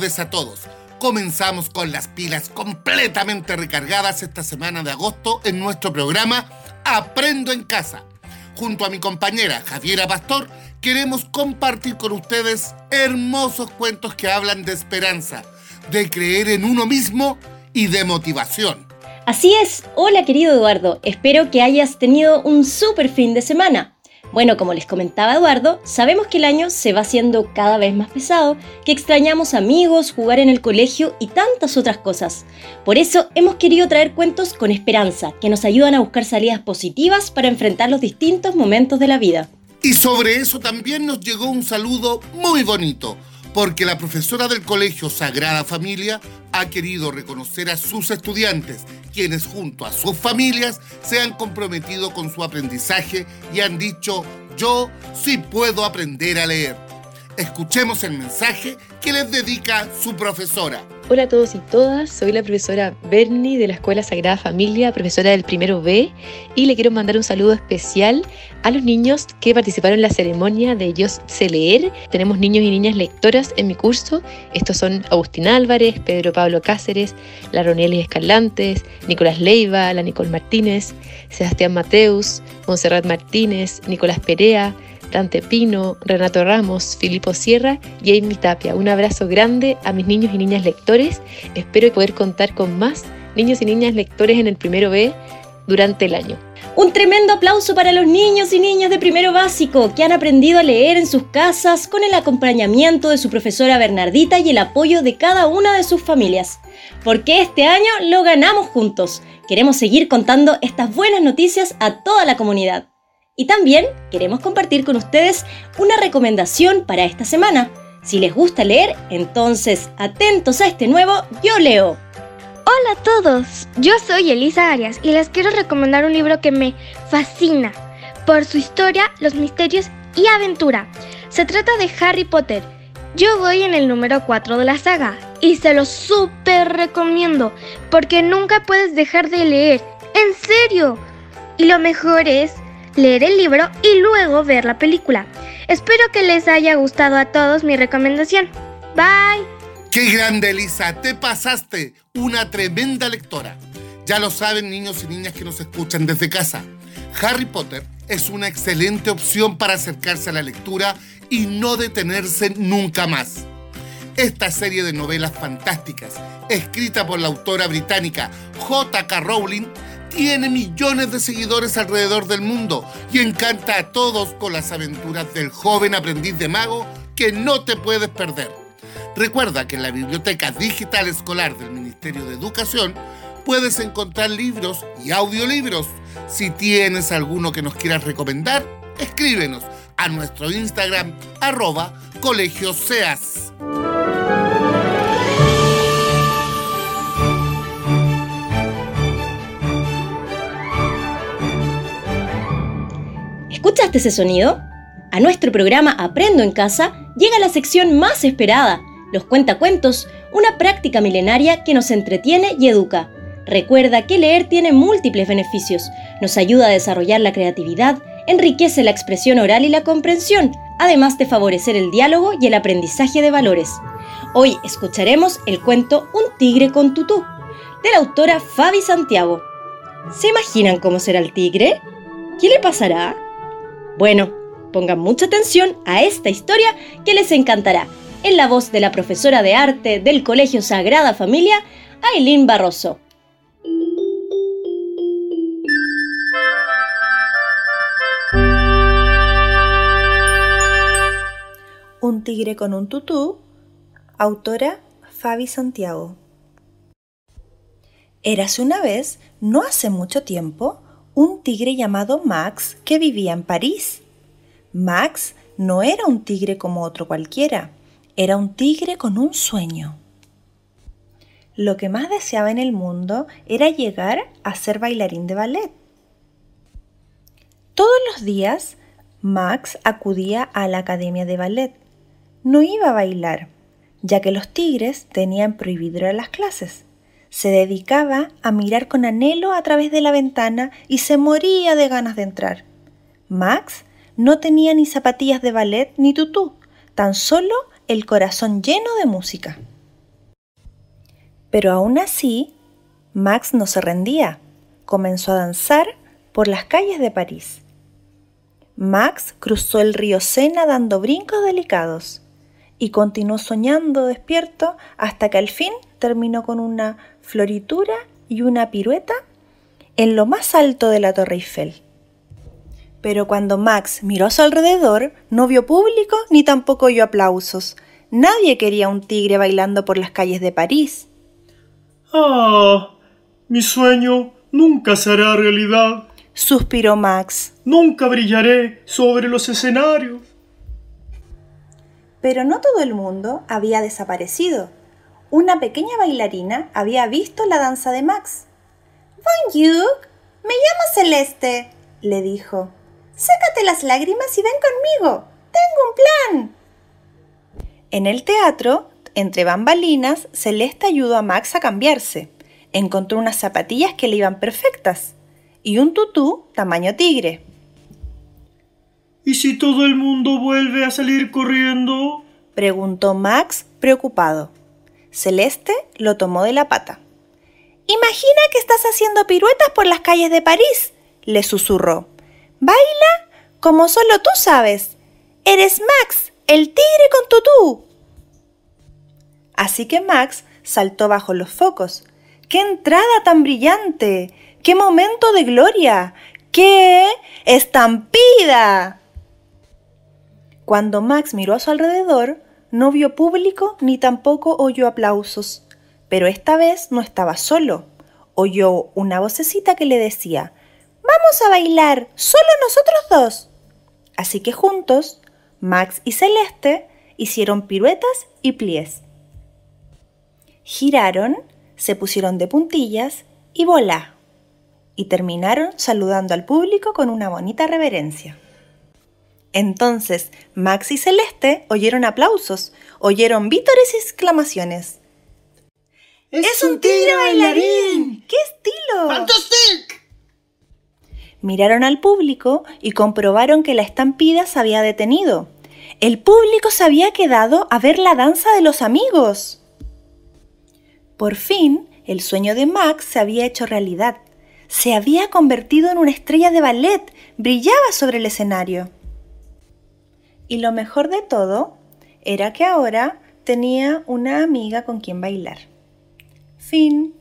tardes a todos. Comenzamos con las pilas completamente recargadas esta semana de agosto en nuestro programa Aprendo en Casa. Junto a mi compañera Javiera Pastor, queremos compartir con ustedes hermosos cuentos que hablan de esperanza, de creer en uno mismo y de motivación. Así es, hola querido Eduardo, espero que hayas tenido un súper fin de semana. Bueno, como les comentaba Eduardo, sabemos que el año se va haciendo cada vez más pesado, que extrañamos amigos, jugar en el colegio y tantas otras cosas. Por eso hemos querido traer cuentos con esperanza, que nos ayudan a buscar salidas positivas para enfrentar los distintos momentos de la vida. Y sobre eso también nos llegó un saludo muy bonito, porque la profesora del colegio Sagrada Familia ha querido reconocer a sus estudiantes quienes junto a sus familias se han comprometido con su aprendizaje y han dicho, yo sí puedo aprender a leer. Escuchemos el mensaje que les dedica su profesora. Hola a todos y todas, soy la profesora Bernie de la Escuela Sagrada Familia, profesora del primero B, y le quiero mandar un saludo especial a los niños que participaron en la ceremonia de Yo sé leer. Tenemos niños y niñas lectoras en mi curso. Estos son Agustín Álvarez, Pedro Pablo Cáceres, la Ronelis Escalantes, Nicolás Leiva, la Nicole Martínez, Sebastián Mateus, Monserrat Martínez, Nicolás Perea, Dante Pino, Renato Ramos, Filipo Sierra y Amy Tapia. Un abrazo grande a mis niños y niñas lectores. Espero poder contar con más niños y niñas lectores en el primero B durante el año. Un tremendo aplauso para los niños y niñas de primero básico que han aprendido a leer en sus casas con el acompañamiento de su profesora Bernardita y el apoyo de cada una de sus familias. Porque este año lo ganamos juntos. Queremos seguir contando estas buenas noticias a toda la comunidad. Y también queremos compartir con ustedes una recomendación para esta semana. Si les gusta leer, entonces atentos a este nuevo Yo Leo. Hola a todos, yo soy Elisa Arias y les quiero recomendar un libro que me fascina por su historia, los misterios y aventura. Se trata de Harry Potter. Yo voy en el número 4 de la saga y se lo súper recomiendo porque nunca puedes dejar de leer. En serio. Y lo mejor es leer el libro y luego ver la película. Espero que les haya gustado a todos mi recomendación. Bye. ¡Qué grande, Elisa! Te pasaste. Una tremenda lectora. Ya lo saben niños y niñas que nos escuchan desde casa. Harry Potter es una excelente opción para acercarse a la lectura y no detenerse nunca más. Esta serie de novelas fantásticas, escrita por la autora británica J.K. Rowling, tiene millones de seguidores alrededor del mundo y encanta a todos con las aventuras del joven aprendiz de mago que no te puedes perder. Recuerda que en la Biblioteca Digital Escolar del Ministerio de Educación puedes encontrar libros y audiolibros. Si tienes alguno que nos quieras recomendar, escríbenos a nuestro Instagram arroba colegioseas. ¿Escuchaste ese sonido? A nuestro programa Aprendo en Casa llega la sección más esperada, los cuentacuentos, una práctica milenaria que nos entretiene y educa. Recuerda que leer tiene múltiples beneficios, nos ayuda a desarrollar la creatividad, enriquece la expresión oral y la comprensión, además de favorecer el diálogo y el aprendizaje de valores. Hoy escucharemos el cuento Un tigre con tutú, de la autora Fabi Santiago. ¿Se imaginan cómo será el tigre? ¿Qué le pasará? Bueno, pongan mucha atención a esta historia que les encantará, en la voz de la profesora de arte del Colegio Sagrada Familia, Aileen Barroso. Un tigre con un tutú, autora Fabi Santiago. Érase una vez, no hace mucho tiempo, un tigre llamado Max que vivía en París. Max no era un tigre como otro cualquiera, era un tigre con un sueño. Lo que más deseaba en el mundo era llegar a ser bailarín de ballet. Todos los días, Max acudía a la academia de ballet. No iba a bailar, ya que los tigres tenían prohibido las clases se dedicaba a mirar con anhelo a través de la ventana y se moría de ganas de entrar. Max no tenía ni zapatillas de ballet ni tutú, tan solo el corazón lleno de música. Pero aún así, Max no se rendía. Comenzó a danzar por las calles de París. Max cruzó el río Sena dando brincos delicados y continuó soñando despierto hasta que al fin terminó con una floritura y una pirueta en lo más alto de la Torre Eiffel. Pero cuando Max miró a su alrededor, no vio público ni tampoco oyó aplausos. Nadie quería un tigre bailando por las calles de París. Ah, mi sueño nunca será realidad. Suspiró Max. Nunca brillaré sobre los escenarios. Pero no todo el mundo había desaparecido. Una pequeña bailarina había visto la danza de Max. Bonjour, me llamo Celeste, le dijo. Sácate las lágrimas y ven conmigo. Tengo un plan. En el teatro, entre bambalinas, Celeste ayudó a Max a cambiarse. Encontró unas zapatillas que le iban perfectas y un tutú tamaño tigre. ¿Y si todo el mundo vuelve a salir corriendo? preguntó Max preocupado. Celeste lo tomó de la pata. Imagina que estás haciendo piruetas por las calles de París, le susurró. Baila como solo tú sabes. Eres Max, el tigre con tutú. Así que Max saltó bajo los focos. ¡Qué entrada tan brillante! ¡Qué momento de gloria! ¡Qué estampida! Cuando Max miró a su alrededor, no vio público ni tampoco oyó aplausos. Pero esta vez no estaba solo. Oyó una vocecita que le decía, Vamos a bailar, solo nosotros dos. Así que juntos, Max y Celeste hicieron piruetas y pliés. Giraron, se pusieron de puntillas y volá. Y terminaron saludando al público con una bonita reverencia. Entonces Max y Celeste oyeron aplausos, oyeron vítores y exclamaciones. ¡Es, un tigre bailarín! ¡Qué estilo! ¡Fantastic! Miraron al público y comprobaron que la estampida se había detenido. El público se había quedado a ver la danza de los amigos. Por fin, el sueño de Max se había hecho realidad. Se había convertido en una estrella de ballet, brillaba sobre el escenario. Y lo mejor de todo era que ahora tenía una amiga con quien bailar. Fin.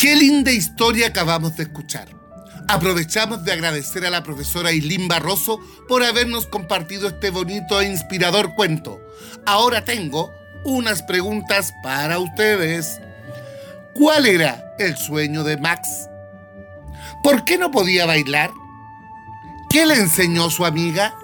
Qué linda historia acabamos de escuchar. Aprovechamos de agradecer a la profesora Ilín Barroso por habernos compartido este bonito e inspirador cuento. Ahora tengo unas preguntas para ustedes. ¿Cuál era el sueño de Max? ¿Por qué no podía bailar? ¿Qué le enseñó su amiga?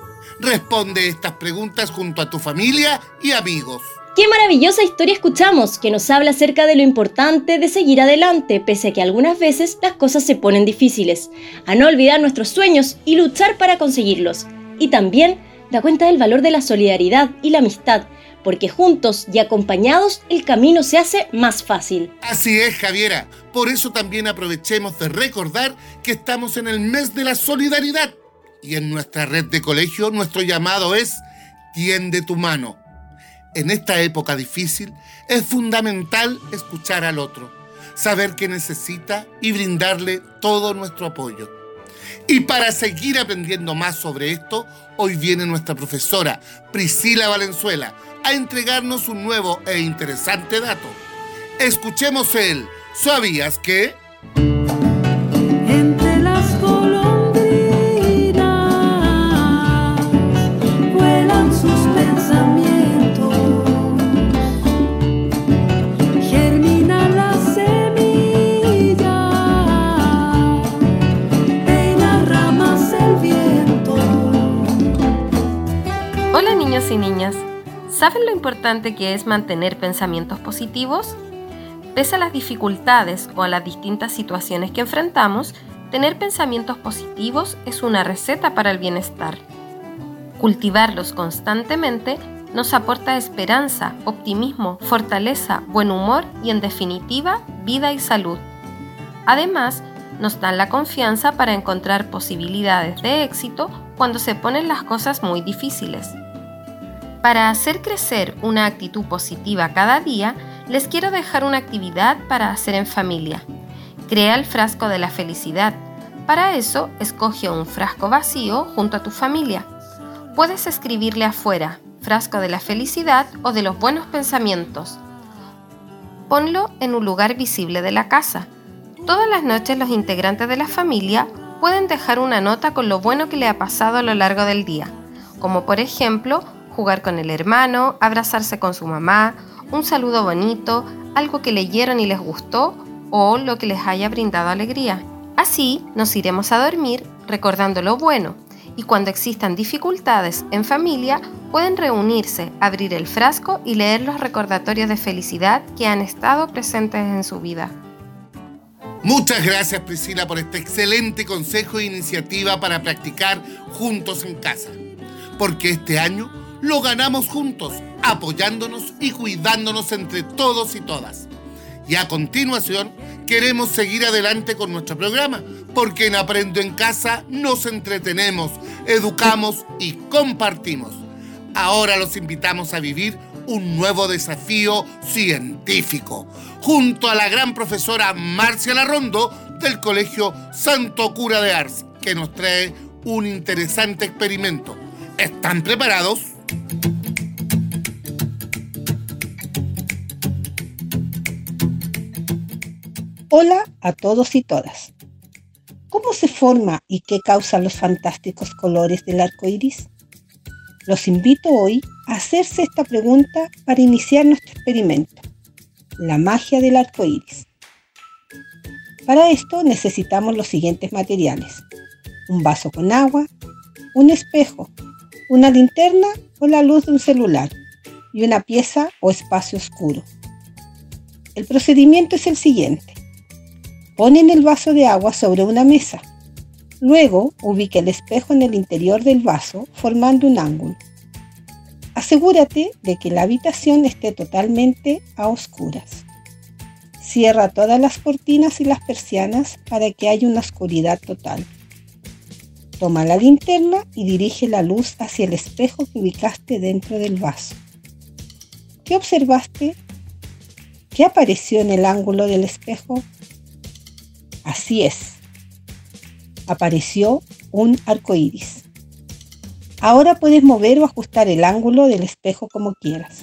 Responde estas preguntas junto a tu familia y amigos. Qué maravillosa historia escuchamos, que nos habla acerca de lo importante de seguir adelante, pese a que algunas veces las cosas se ponen difíciles, a no olvidar nuestros sueños y luchar para conseguirlos. Y también da cuenta del valor de la solidaridad y la amistad, porque juntos y acompañados el camino se hace más fácil. Así es, Javiera. Por eso también aprovechemos de recordar que estamos en el mes de la solidaridad. Y en nuestra red de colegio nuestro llamado es Tiende tu mano en esta época difícil, es fundamental escuchar al otro, saber qué necesita y brindarle todo nuestro apoyo. Y para seguir aprendiendo más sobre esto, hoy viene nuestra profesora Priscila Valenzuela a entregarnos un nuevo e interesante dato. Escuchemos el ¿Sabías que? ¿Saben lo importante que es mantener pensamientos positivos? Pese a las dificultades o a las distintas situaciones que enfrentamos, tener pensamientos positivos es una receta para el bienestar. Cultivarlos constantemente nos aporta esperanza, optimismo, fortaleza, buen humor y en definitiva vida y salud. Además, nos dan la confianza para encontrar posibilidades de éxito cuando se ponen las cosas muy difíciles. Para hacer crecer una actitud positiva cada día, les quiero dejar una actividad para hacer en familia. Crea el frasco de la felicidad. Para eso, escoge un frasco vacío junto a tu familia. Puedes escribirle afuera, frasco de la felicidad o de los buenos pensamientos. Ponlo en un lugar visible de la casa. Todas las noches los integrantes de la familia pueden dejar una nota con lo bueno que le ha pasado a lo largo del día, como por ejemplo jugar con el hermano, abrazarse con su mamá, un saludo bonito, algo que leyeron y les gustó o lo que les haya brindado alegría. Así nos iremos a dormir recordando lo bueno y cuando existan dificultades en familia pueden reunirse, abrir el frasco y leer los recordatorios de felicidad que han estado presentes en su vida. Muchas gracias Priscila por este excelente consejo e iniciativa para practicar juntos en casa. Porque este año lo ganamos juntos, apoyándonos y cuidándonos entre todos y todas. Y a continuación queremos seguir adelante con nuestro programa, porque en Aprendo en Casa nos entretenemos, educamos y compartimos. Ahora los invitamos a vivir un nuevo desafío científico, junto a la gran profesora Marcia Larrondo del Colegio Santo Cura de Ars, que nos trae un interesante experimento. ¿Están preparados? Hola a todos y todas. ¿Cómo se forma y qué causan los fantásticos colores del arco iris? Los invito hoy a hacerse esta pregunta para iniciar nuestro experimento, la magia del arco iris. Para esto necesitamos los siguientes materiales: un vaso con agua, un espejo, una linterna o la luz de un celular y una pieza o espacio oscuro. El procedimiento es el siguiente. Ponen el vaso de agua sobre una mesa. Luego ubique el espejo en el interior del vaso formando un ángulo. Asegúrate de que la habitación esté totalmente a oscuras. Cierra todas las cortinas y las persianas para que haya una oscuridad total. Toma la linterna y dirige la luz hacia el espejo que ubicaste dentro del vaso. ¿Qué observaste? ¿Qué apareció en el ángulo del espejo? Así es. Apareció un arco iris. Ahora puedes mover o ajustar el ángulo del espejo como quieras.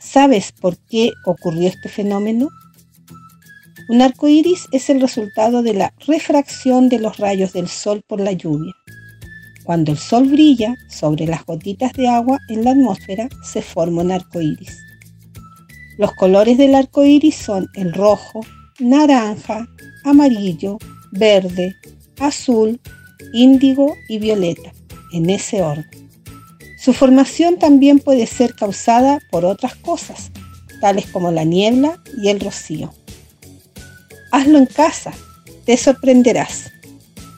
¿Sabes por qué ocurrió este fenómeno? Un arco iris es el resultado de la refracción de los rayos del sol por la lluvia. Cuando el sol brilla sobre las gotitas de agua en la atmósfera, se forma un arco iris. Los colores del arco iris son el rojo, naranja, amarillo, verde, azul, índigo y violeta, en ese orden. Su formación también puede ser causada por otras cosas, tales como la niebla y el rocío. Hazlo en casa, te sorprenderás.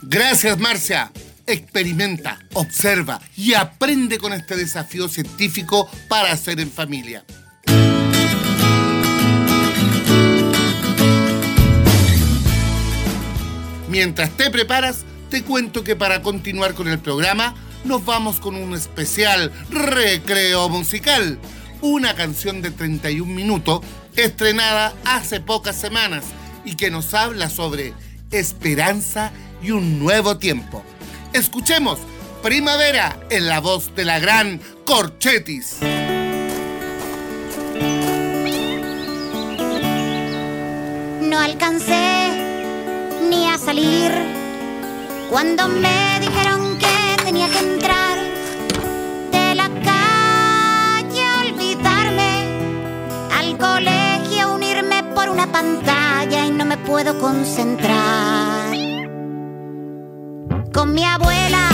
Gracias, Marcia. Experimenta, observa y aprende con este desafío científico para hacer en familia. Mientras te preparas, te cuento que para continuar con el programa nos vamos con un especial recreo musical, una canción de 31 minutos estrenada hace pocas semanas y que nos habla sobre esperanza y un nuevo tiempo. Escuchemos Primavera en la voz de la gran Corchetis. No alcancé ni a salir cuando me dijeron que tenía que entrar de la calle olvidarme al colegio unirme por una pantalla puedo concentrar. Con mi abuela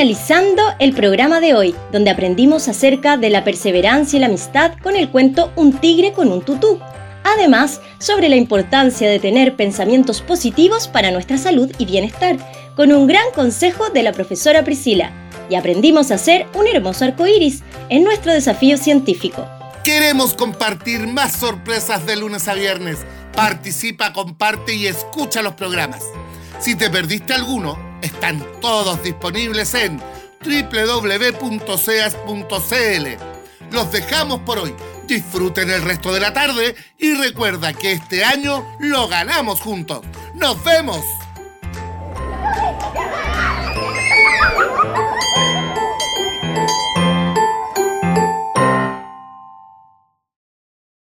finalizando el programa de hoy, donde aprendimos acerca de la perseverancia y la amistad con el cuento Un tigre con un tutú. Además, sobre la importancia de tener pensamientos positivos para nuestra salud y bienestar, con un gran consejo de la profesora Priscila. Y aprendimos a hacer un hermoso arco iris en nuestro desafío científico. Queremos compartir más sorpresas de lunes a viernes. Participa, comparte y escucha los programas. Si te perdiste alguno, están todos disponibles en www.seas.cl. Los dejamos por hoy. Disfruten el resto de la tarde y recuerda que este año lo ganamos juntos. ¡Nos vemos!